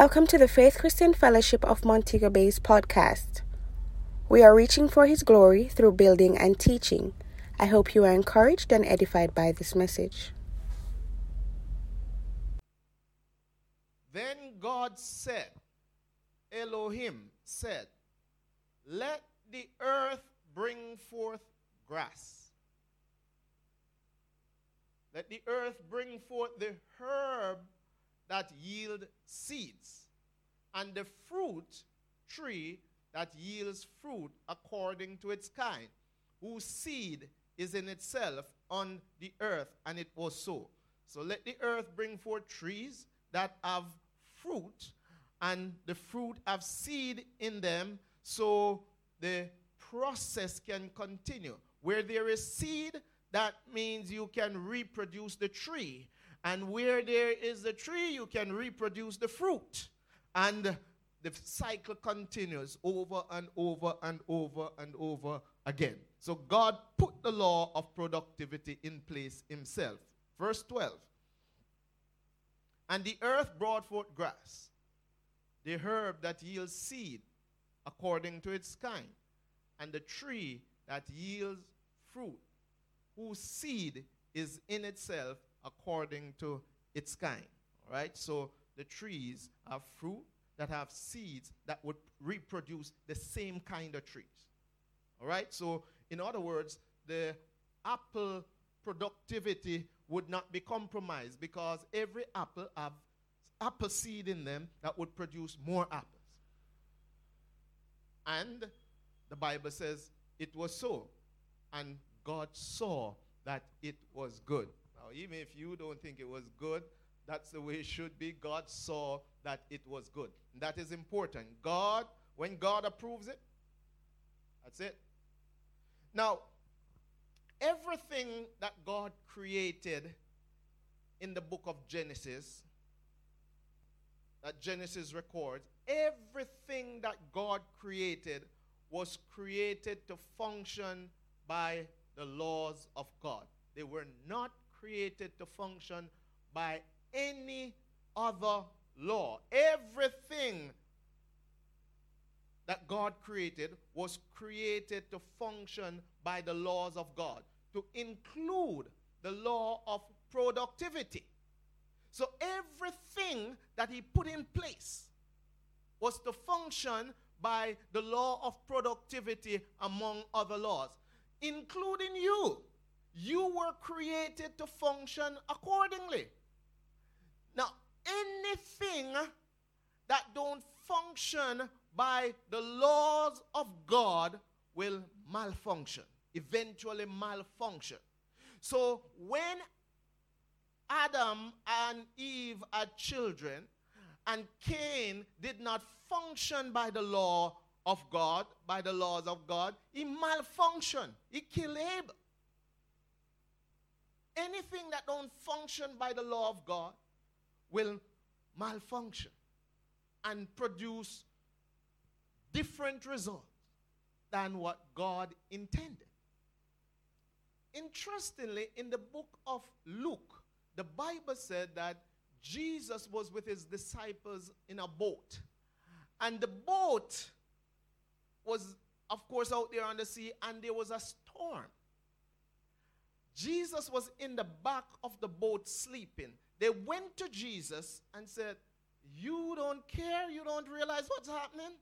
Welcome to the Faith Christian Fellowship of Montego Bay's podcast. We are reaching for His glory through building and teaching. I hope you are encouraged and edified by this message. Then God said, Elohim said, Let the earth bring forth grass. Let the earth bring forth the herb that yield seeds, and the fruit tree that yields fruit according to its kind, whose seed is in itself on the earth, and it was so. So let the earth bring forth trees that have fruit, and the fruit have seed in them, so the process can continue. Where there is seed, that means you can reproduce the tree. And where there is the tree, you can reproduce the fruit. And the cycle continues over and over and over and over again. So God put the law of productivity in place himself. Verse 12. And the earth brought forth grass, the herb that yields seed according to its kind, and the tree that yields fruit, whose seed is in itself according to its kind. All right? So the trees have fruit that have seeds that would reproduce the same kind of trees. All right? So, in other words, the apple productivity would not be compromised because every apple have apple seed in them that would produce more apples. And the Bible says it was so. And God saw that it was good even if you don't think it was good, that's the way it should be. God saw that it was good. And that is important. God, when God approves it, that's it. Now, everything that God created in the book of Genesis, that Genesis records, everything that God created was created to function by the laws of God. They were not created to function by any other law. Everything that God created was created to function by the laws of God, to include the law of productivity. So everything that He put in place was to function by the law of productivity among other laws, including you. You were created to function accordingly. Now, anything that don't function by the laws of God will malfunction, eventually malfunction. So when Adam and Eve had children, and Cain did not function by the law of God, by the laws of God, he malfunctioned. He killed Abel anything that don't function by the law of God will malfunction and produce different results than what God intended. Interestingly, in the book of Luke, the Bible said that Jesus was with his disciples in a boat. And the boat was, of course, out there on the sea, and there was a storm. Jesus was in the back of the boat sleeping. They went to Jesus and said, You don't care? You don't realize what's happening?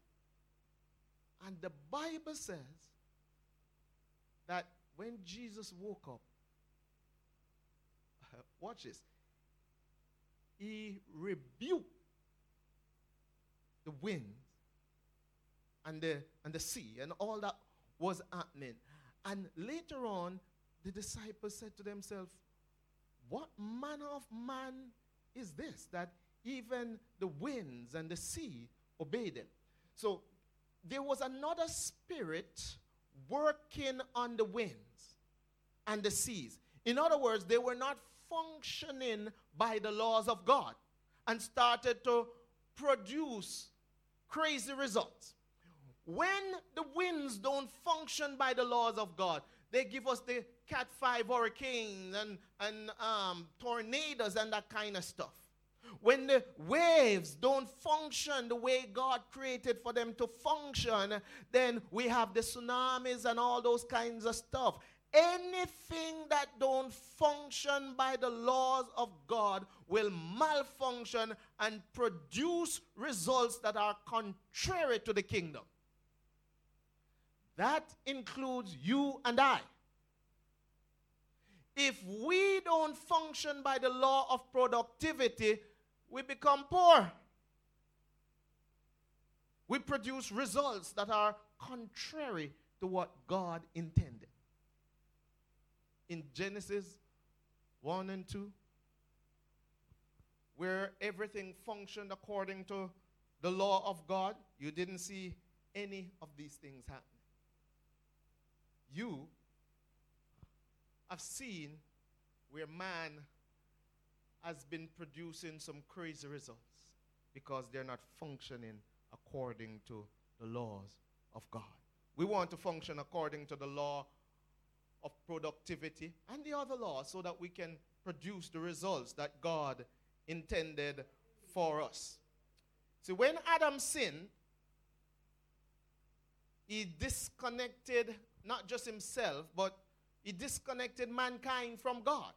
And the Bible says that when Jesus woke up, watch this, he rebuked the wind and the, and the sea and all that was happening. And later on, the disciples said to themselves, What manner of man is this that even the winds and the sea obey them? So there was another spirit working on the winds and the seas. In other words, they were not functioning by the laws of God and started to produce crazy results. When the winds don't function by the laws of God, they give us the Cat 5 hurricanes and, and um, tornadoes and that kind of stuff. When the waves don't function the way God created for them to function, then we have the tsunamis and all those kinds of stuff. Anything that don't function by the laws of God will malfunction and produce results that are contrary to the kingdom. That includes you and I. If we don't function by the law of productivity, we become poor. We produce results that are contrary to what God intended. In Genesis 1 and 2, where everything functioned according to the law of God, you didn't see any of these things happen. You have seen where man has been producing some crazy results because they're not functioning according to the laws of God. We want to function according to the law of productivity and the other laws so that we can produce the results that God intended for us. See, when Adam sinned, he disconnected not just himself, but he disconnected mankind from God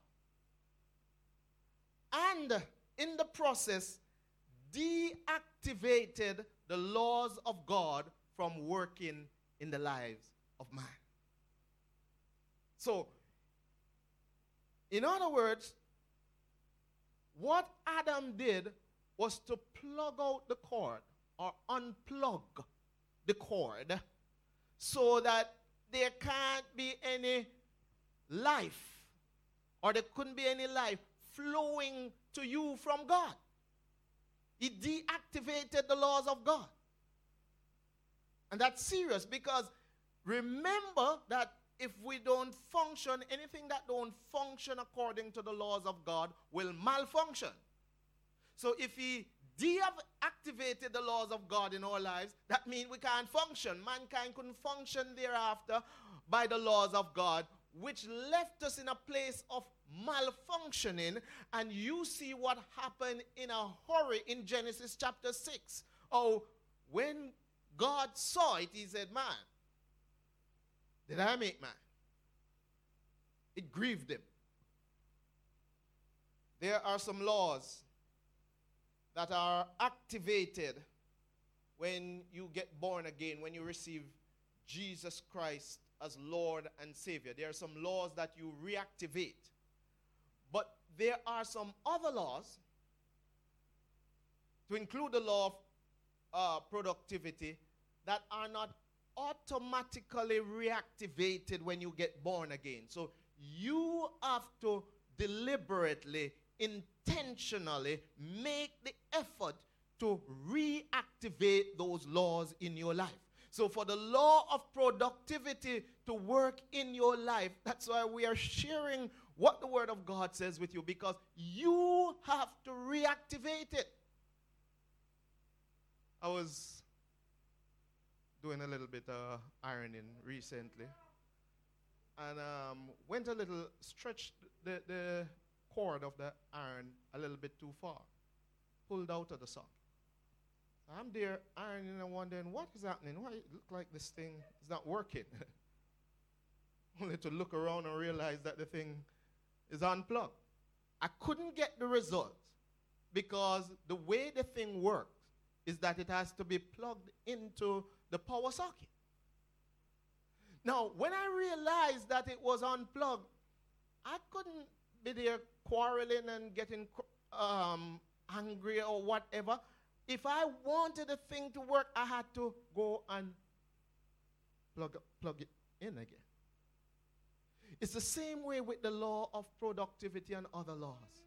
and in the process deactivated the laws of God from working in the lives of man. So, in other words, what Adam did was to plug out the cord or unplug the cord so that there can't be any life or there couldn't be any life flowing to you from God. He deactivated the laws of God. And that's serious because remember that if we don't function, anything that don't function according to the laws of God will malfunction. So if he deactivated the laws of God in our lives, that means we can't function. Mankind couldn't function thereafter by the laws of God, which left us in a place of malfunctioning, and you see what happened in a hurry in Genesis chapter 6. Oh, when God saw it, he said, Man, did I make man? It grieved him. There are some laws that are activated when you get born again, when you receive Jesus Christ as Lord and Savior. There are some laws that you reactivate. But there are some other laws, to include the law of uh, productivity, that are not automatically reactivated when you get born again. So you have to deliberately, intentionally make the effort to reactivate those laws in your life. So, for the law of productivity to work in your life, that's why we are sharing what the Word of God says with you because you have to reactivate it. I was doing a little bit of ironing recently and um, went a little, stretched the, the cord of the iron a little bit too far, pulled out of the socket. I'm there ironing and wondering what is happening. Why it look like this thing is not working? Only to look around and realize that the thing is unplugged. I couldn't get the result because the way the thing works is that it has to be plugged into the power socket. Now, when I realized that it was unplugged, I couldn't be there quarreling and getting um, angry or whatever. If I wanted the thing to work, I had to go and plug, plug it in again. It's the same way with the law of productivity and other laws.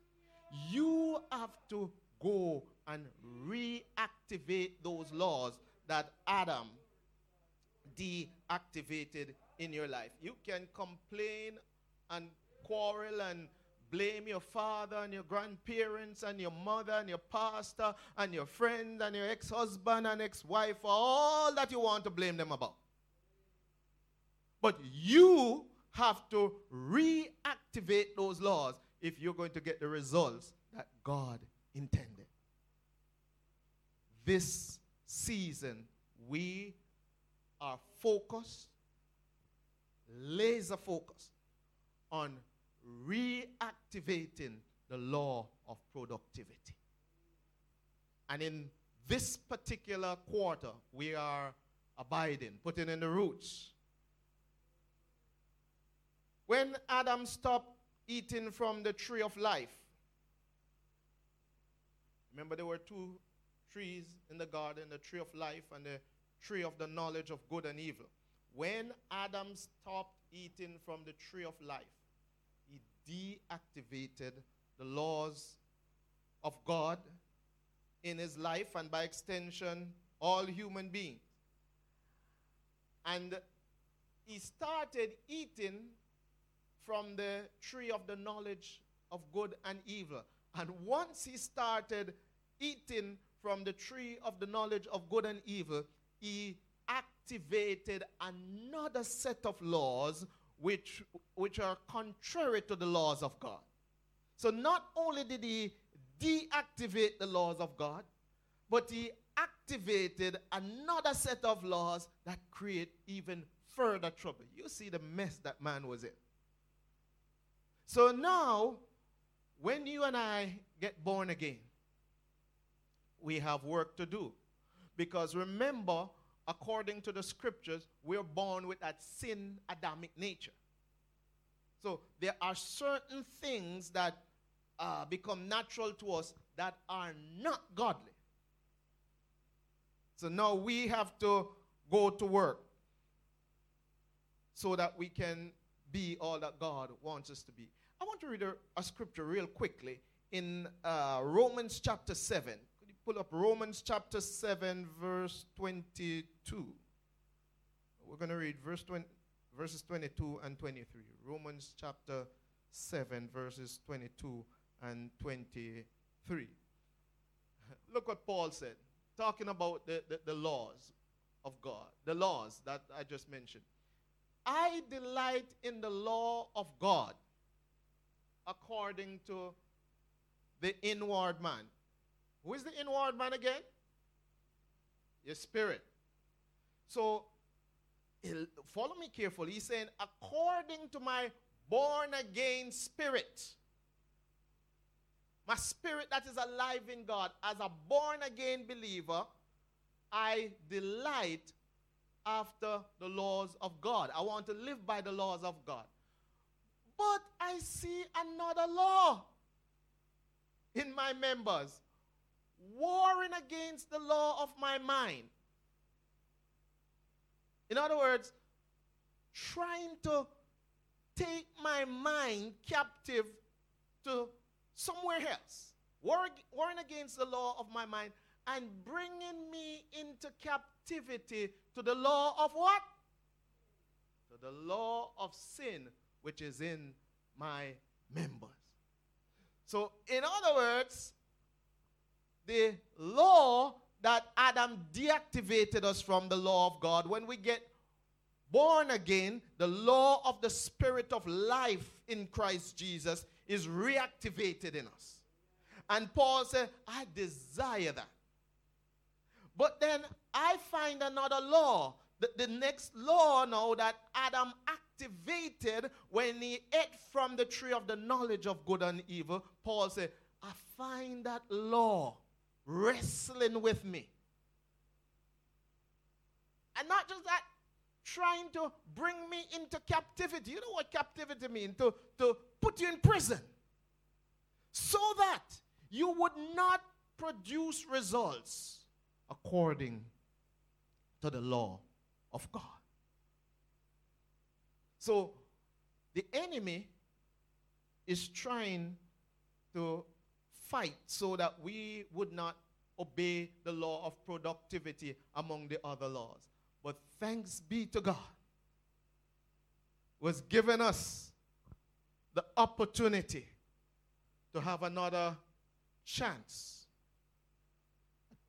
You have to go and reactivate those laws that Adam deactivated in your life. You can complain and quarrel and blame your father and your grandparents and your mother and your pastor and your friend and your ex husband and ex wife for all that you want to blame them about. But you have to reactivate those laws if you're going to get the results that God intended. This season, we are focused, laser focused, on reactivating the law of productivity. And in this particular quarter, we are abiding, putting in the roots. When Adam stopped eating from the tree of life, remember there were two trees in the garden the tree of life and the tree of the knowledge of good and evil. When Adam stopped eating from the tree of life, deactivated the laws of God in his life and by extension, all human beings. And he started eating from the tree of the knowledge of good and evil. And once he started eating from the tree of the knowledge of good and evil, he activated another set of laws which, which are contrary to the laws of God. So not only did he deactivate the laws of God, but he activated another set of laws that create even further trouble. You see the mess that man was in. So now, when you and I get born again, we have work to do. Because remember, according to the scriptures, we're born with that sin Adamic nature. So there are certain things that uh, become natural to us that are not godly. So now we have to go to work so that we can be all that God wants us to be. I want to read a, a scripture real quickly in uh, Romans chapter 7. Pull up Romans chapter 7, verse 22? We're going to read verse 20, verses 22 and 23. Romans chapter 7, verses 22 and 23. Look what Paul said, talking about the, the, the laws of God, the laws that I just mentioned. I delight in the law of God according to the inward man. Who is the inward man again? Your spirit. So, follow me carefully. He's saying, according to my born again spirit, my spirit that is alive in God, as a born again believer, I delight after the laws of God. I want to live by the laws of God. But I see another law in my members warring against the law of my mind. In other words, trying to take my mind captive to somewhere else, warring against the law of my mind and bringing me into captivity to the law of what? To the law of sin, which is in my members. So, in other words, the law that Adam deactivated us from the law of God, when we get born again, the law of the Spirit of life in Christ Jesus is reactivated in us. And Paul said, I desire that. But then I find another law. The, the next law now that Adam activated when he ate from the tree of the knowledge of good and evil, Paul said, I find that law wrestling with me. And not just that, trying to bring me into captivity. You know what captivity means? To, to put you in prison. So that you would not produce results according to the law of God. So the enemy is trying to fight so that we would not obey the law of productivity among the other laws. But thanks be to God, was given us the opportunity to have another chance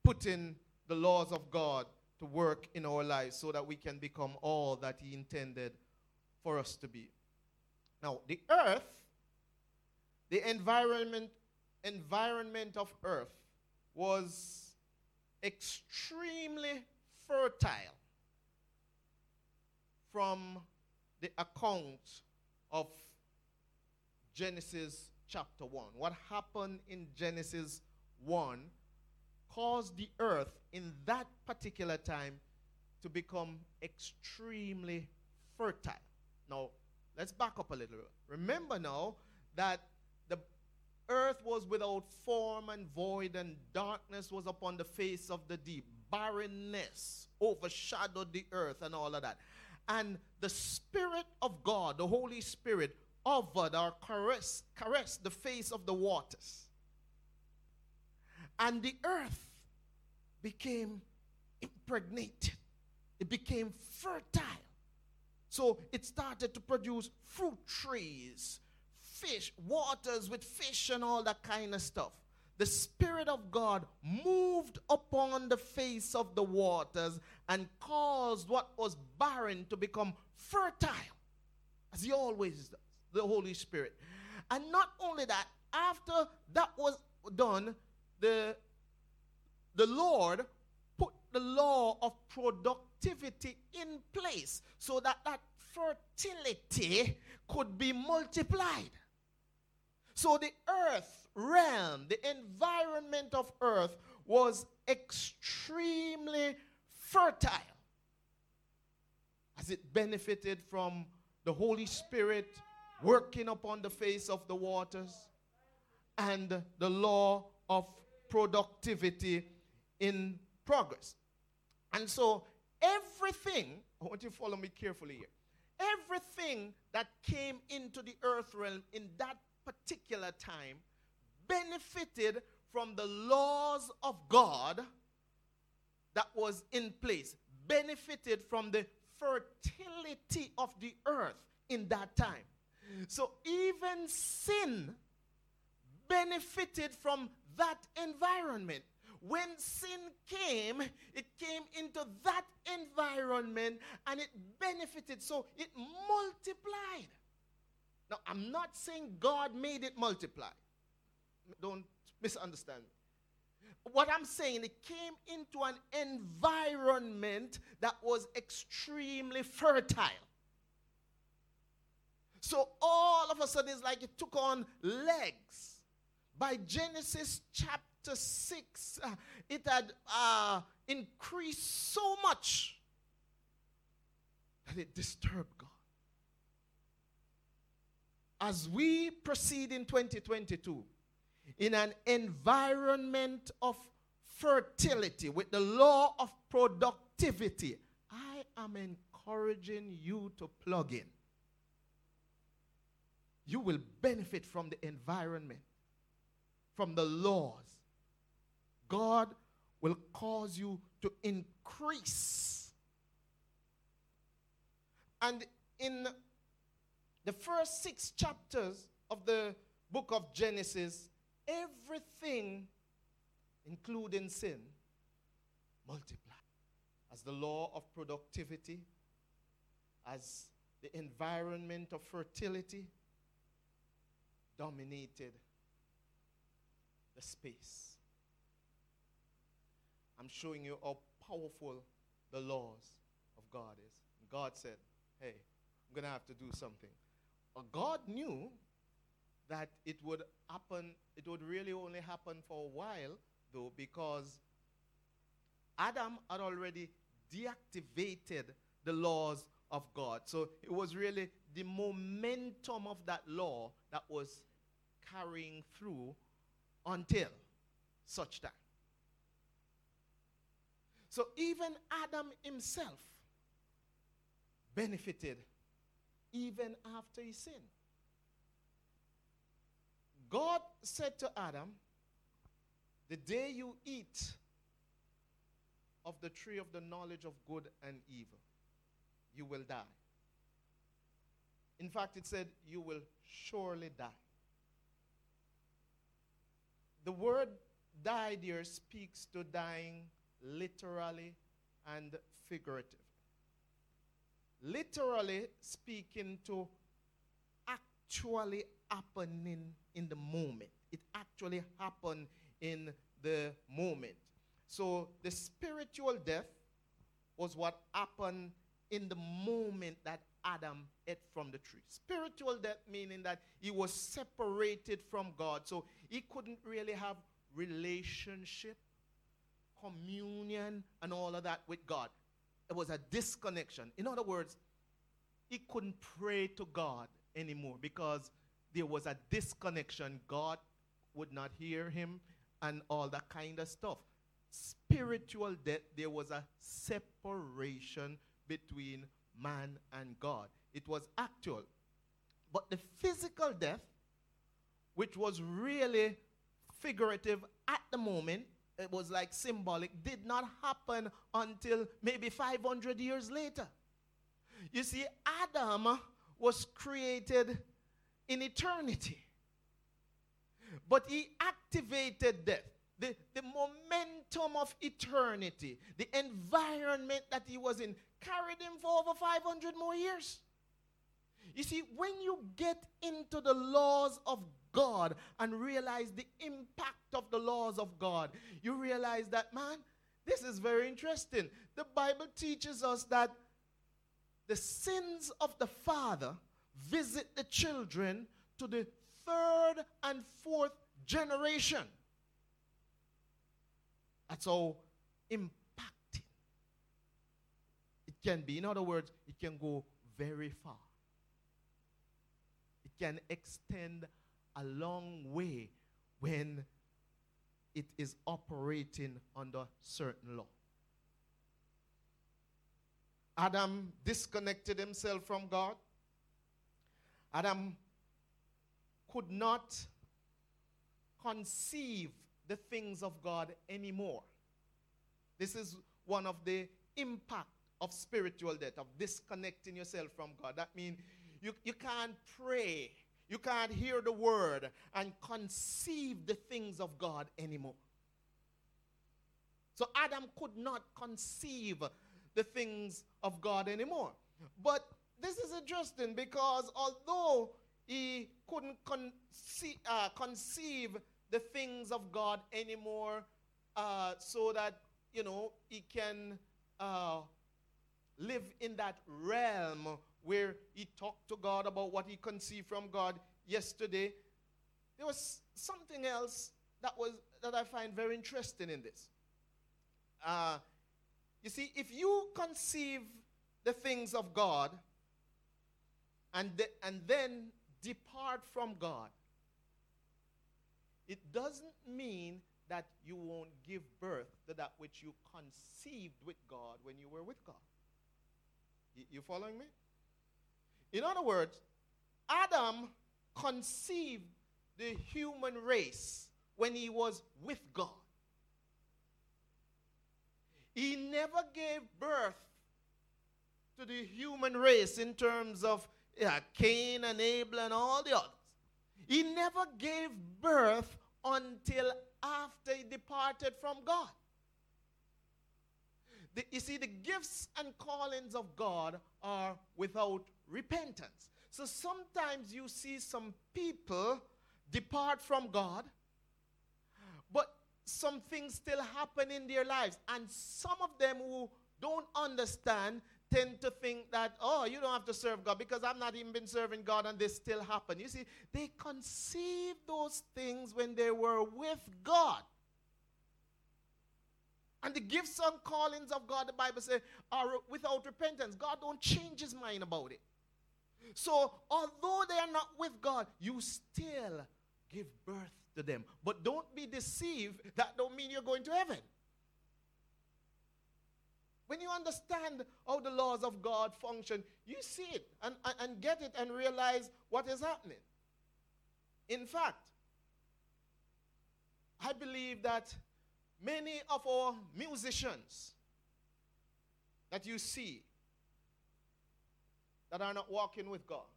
putting the laws of God to work in our lives so that we can become all that He intended for us to be. Now, the earth, the environment, environment of earth was extremely fertile from the account of Genesis chapter 1. What happened in Genesis 1 caused the earth in that particular time to become extremely fertile. Now, let's back up a little. Remember now that earth was without form and void, and darkness was upon the face of the deep. Barrenness overshadowed the earth and all of that. And the Spirit of God, the Holy Spirit, hovered or caressed, caressed the face of the waters. And the earth became impregnated, it became fertile. So it started to produce fruit trees, fish, waters with fish, and all that kind of stuff. The Spirit of God moved upon the face of the waters and caused what was barren to become fertile, as He always does, the Holy Spirit. And not only that, after that was done, the, the Lord put the law of productivity in place so that that fertility could be multiplied. So the earth realm, the environment of earth was extremely fertile as it benefited from the Holy Spirit working upon the face of the waters and the law of productivity in progress. And so everything, I want you to follow me carefully here. Everything that came into the earth realm in that particular time benefited from the laws of God that was in place, benefited from the fertility of the earth in that time. So even sin benefited from that environment. When sin came, it came into that environment and it benefited. So it multiplied. Now, I'm not saying God made it multiply. Don't misunderstand me. What I'm saying, it came into an environment that was extremely fertile. So all of a sudden, it's like it took on legs. By Genesis chapter 6, uh, it had uh, increased so much that it disturbed God. As we proceed in 2022, in an environment of fertility, with the law of productivity, I am encouraging you to plug in. You will benefit from the environment, from the laws. God will cause you to increase. And in the first six chapters of the book of Genesis, everything, including sin, multiplied. As the law of productivity, as the environment of fertility dominated the space. I'm showing you how powerful the laws of God is. God said, hey, I'm going to have to do something. God knew that it would happen, it would really only happen for a while, though, because Adam had already deactivated the laws of God. So it was really the momentum of that law that was carrying through until such time. So even Adam himself benefited even after his sin. God said to Adam, The day you eat of the tree of the knowledge of good and evil, you will die. In fact, it said, You will surely die. The word die there speaks to dying literally and figuratively. Literally speaking to actually happening in the moment. it actually happened in the moment. So the spiritual death was what happened in the moment that Adam ate from the tree. Spiritual death meaning that he was separated from God. So he couldn't really have relationship, communion, and all of that with God. It was a disconnection. In other words, he couldn't pray to God anymore because there was a disconnection. God would not hear him and all that kind of stuff. Spiritual death, there was a separation between man and God. It was actual. But the physical death, which was really figurative at the moment, it was like symbolic, did not happen until maybe 500 years later. You see, Adam was created in eternity, but he activated death. The, the momentum of eternity, the environment that he was in, carried him for over 500 more years. You see, when you get into the laws of God and realize the impact of the laws of God, you realize that, man, this is very interesting. The Bible teaches us that the sins of the father visit the children to the third and fourth generation. That's how impacting it can be. In other words, it can go very far. It can extend a long way when it is operating under certain law. Adam disconnected himself from God. Adam could not conceive the things of God anymore. This is one of the impact of spiritual death, of disconnecting yourself from God. That means you, you can't pray, you can't hear the word and conceive the things of God anymore. So Adam could not conceive the things of God anymore. But this is interesting because although he couldn't conceive, uh, conceive the things of God anymore, uh, so that, you know, he can uh, live in that realm where he talked to God about what he conceived from God yesterday. There was something else that, was, that I find very interesting in this. Uh, you see, if you conceive the things of God and, the, and then depart from God, it doesn't mean that you won't give birth to that which you conceived with God when you were with God. You following me? In other words, Adam conceived the human race when he was with God. He never gave birth to the human race in terms of yeah, Cain and Abel and all the others. He never gave birth until after he departed from God. The, you see, the gifts and callings of God are without repentance. So sometimes you see some people depart from God, but some things still happen in their lives. And some of them who don't understand tend to think that, oh, you don't have to serve God because I've not even been serving God and this still happen. You see, they conceived those things when they were with God. And the gifts and callings of God, the Bible says, are without repentance. God don't change his mind about it. So, although they are not with God, you still give birth to them. But don't be deceived. That don't mean you're going to heaven. When you understand how the laws of God function, you see it and, and, and get it and realize what is happening. In fact, I believe that many of our musicians that you see that are not walking with God,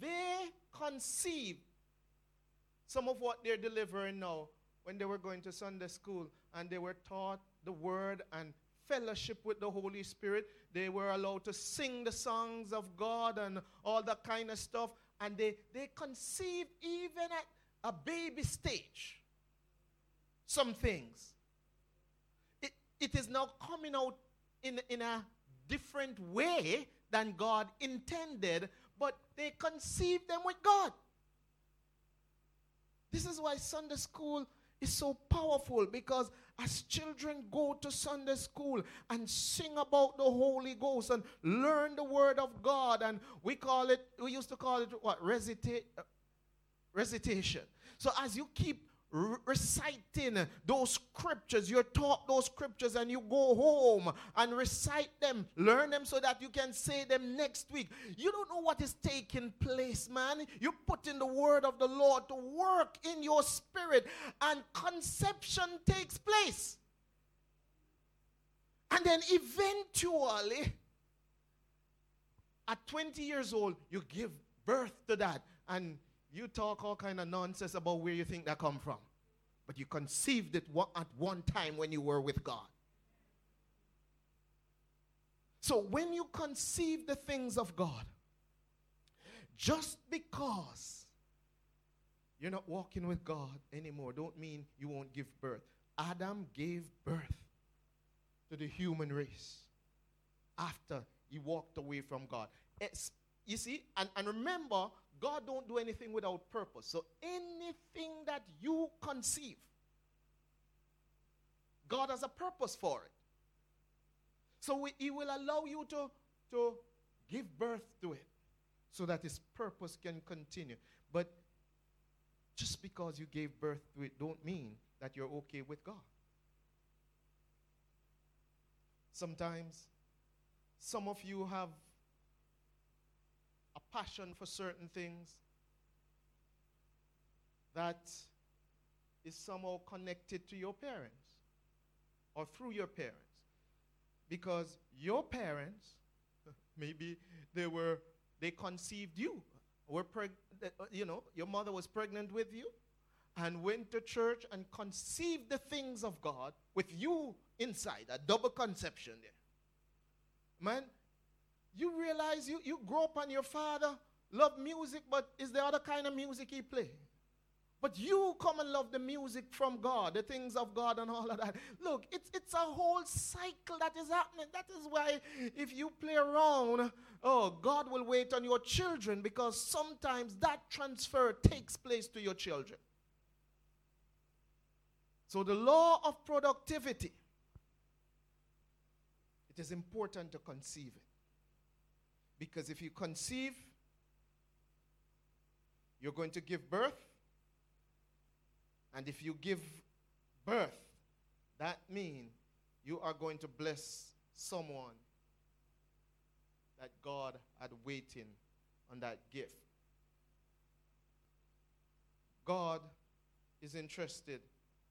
they conceive some of what they're delivering now when they were going to Sunday school and they were taught the word and fellowship with the Holy Spirit. They were allowed to sing the songs of God and all that kind of stuff. And they, they conceived even at a baby stage some things. It, it is now coming out in, in a different way than God intended, but they conceive them with God. This is why Sunday school is so powerful because as children go to Sunday school and sing about the Holy Ghost and learn the Word of God, and we call it, we used to call it what? Recita- uh, recitation. So as you keep reciting those scriptures. You're taught those scriptures and you go home and recite them, learn them so that you can say them next week. You don't know what is taking place, man. You put in the word of the Lord to work in your spirit, and conception takes place. And then eventually, at 20 years old, you give birth to that. And you talk all kind of nonsense about where you think that come from. But you conceived it at one time when you were with God. So when you conceive the things of God, just because you're not walking with God anymore, don't mean you won't give birth. Adam gave birth to the human race after he walked away from God. It's, you see, and, and remember, God don't do anything without purpose. So anything that you conceive, God has a purpose for it. So we, he will allow you to, to give birth to it so that his purpose can continue. But just because you gave birth to it don't mean that you're okay with God. Sometimes some of you have passion for certain things that is somehow connected to your parents or through your parents. Because your parents, maybe they were, they conceived you, were preg- uh, you know, your mother was pregnant with you and went to church and conceived the things of God with you inside, a double conception there. Man, you realize you, you grow up and your father loved music, but is the other kind of music he play? But you come and love the music from God, the things of God and all of that. Look, it's, it's a whole cycle that is happening. That is why if you play around, oh, God will wait on your children because sometimes that transfer takes place to your children. So the law of productivity, it is important to conceive it. Because if you conceive, you're going to give birth. And if you give birth, that means you are going to bless someone that God had waiting on that gift. God is interested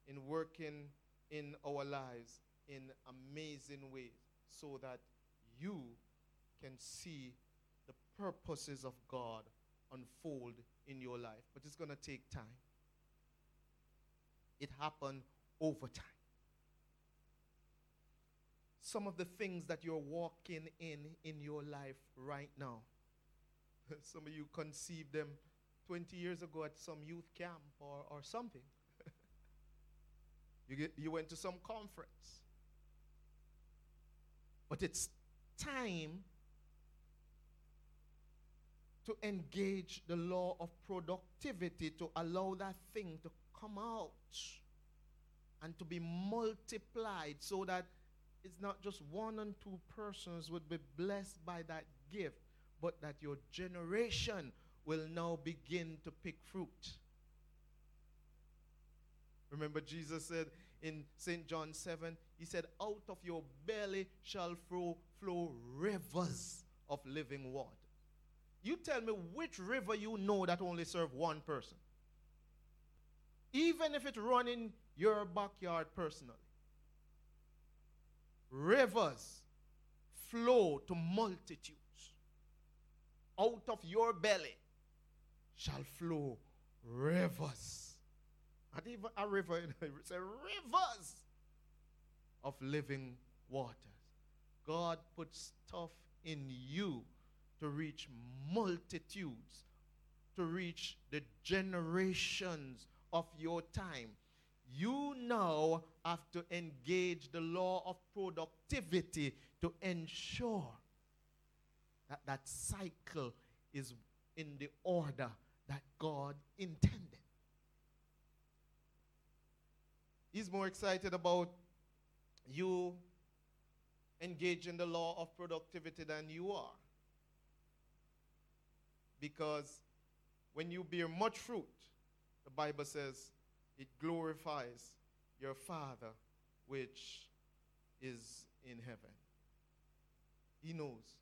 in working in our lives in amazing ways so that you can see the purposes of God unfold in your life. But it's going to take time. It happened over time. Some of the things that you're walking in in your life right now, some of you conceived them 20 years ago at some youth camp or, or something. you, get, you went to some conference. But it's time to engage the law of productivity to allow that thing to come out and to be multiplied so that it's not just one and two persons would be blessed by that gift, but that your generation will now begin to pick fruit. Remember, Jesus said in St. John 7, He said, Out of your belly shall flow, flow rivers of living water. You tell me which river you know that only serve one person. Even if it run in your backyard personally. Rivers flow to multitudes. Out of your belly shall flow rivers. Not even a river, it's a rivers of living waters. God puts stuff in you to reach multitudes to reach the generations of your time. You now have to engage the law of productivity to ensure that that cycle is in the order that God intended. He's more excited about you engaging the law of productivity than you are. Because when you bear much fruit, the Bible says it glorifies your Father which is in heaven. He knows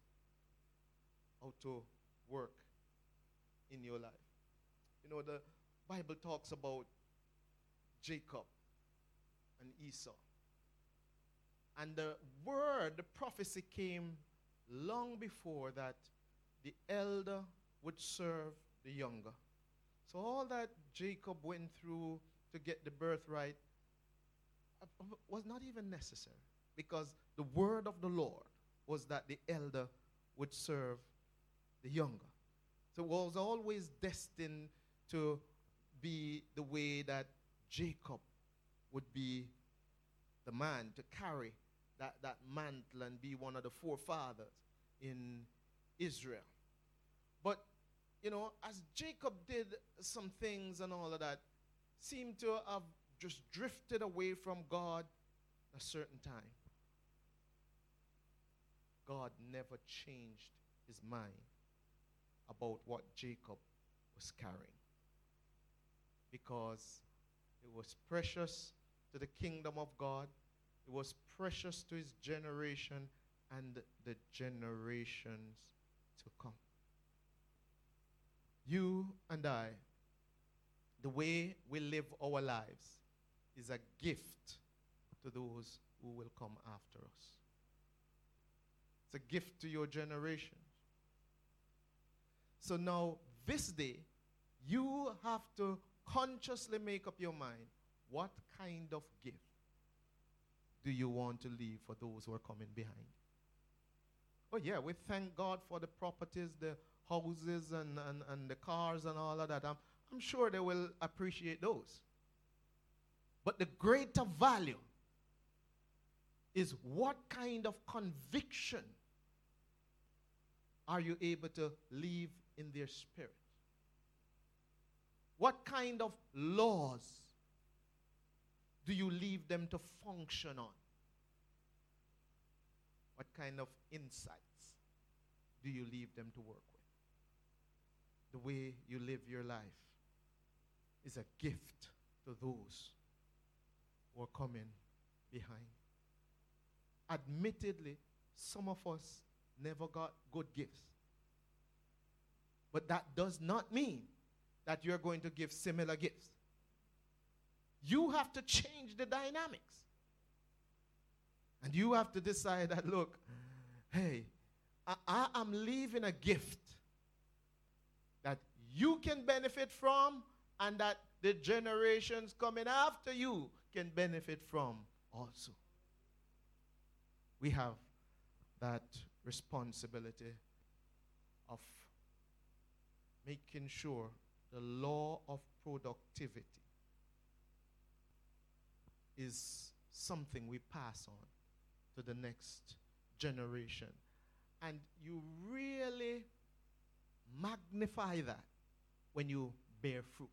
how to work in your life. You know, the Bible talks about Jacob and Esau. And the word, the prophecy came long before that the elder would serve the younger. So all that Jacob went through to get the birthright uh, uh, was not even necessary because the word of the Lord was that the elder would serve the younger. So it was always destined to be the way that Jacob would be the man to carry that, that mantle and be one of the forefathers in Israel. You know, as Jacob did some things and all of that, seemed to have just drifted away from God a certain time. God never changed his mind about what Jacob was carrying because it was precious to the kingdom of God, it was precious to his generation and the generations to come. You and I, the way we live our lives, is a gift to those who will come after us. It's a gift to your generation. So now, this day, you have to consciously make up your mind what kind of gift do you want to leave for those who are coming behind? Oh, yeah, we thank God for the properties, the houses, and, and, and the cars, and all of that. I'm, I'm sure they will appreciate those. But the greater value is what kind of conviction are you able to leave in their spirit? What kind of laws do you leave them to function on? What kind of insights do you leave them to work with? The way you live your life is a gift to those who are coming behind. Admittedly, some of us never got good gifts. But that does not mean that you're going to give similar gifts. You have to change the dynamics. And you have to decide that, look, hey, I, I am leaving a gift you can benefit from and that the generations coming after you can benefit from also. We have that responsibility of making sure the law of productivity is something we pass on to the next generation. And you really magnify that when you bear fruit,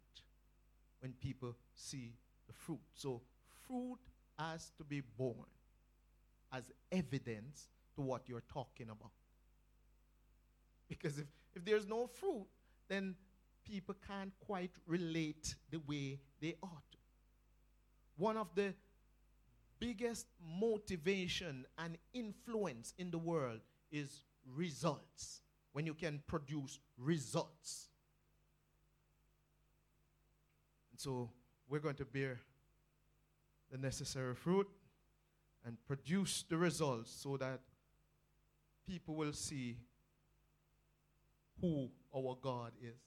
when people see the fruit. So, fruit has to be born as evidence to what you're talking about. Because if, if there's no fruit, then people can't quite relate the way they ought to. One of the biggest motivation and influence in the world is results. When you can produce results. And so we're going to bear the necessary fruit and produce the results so that people will see who our God is.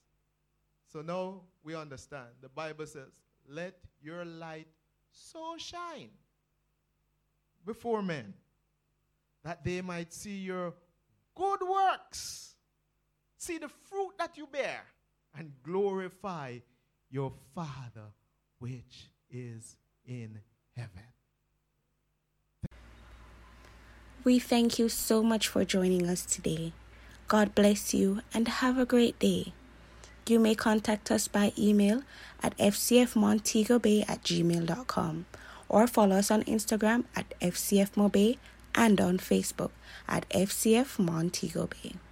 So now we understand. The Bible says, Let your light so shine before men that they might see your good works, see the fruit that you bear, and glorify your Father which is in heaven. We thank you so much for joining us today. God bless you and have a great day. You may contact us by email at fcfmontegobay at gmail.com or follow us on Instagram at fcfmobay and on Facebook at fcfmontegobay. Bay.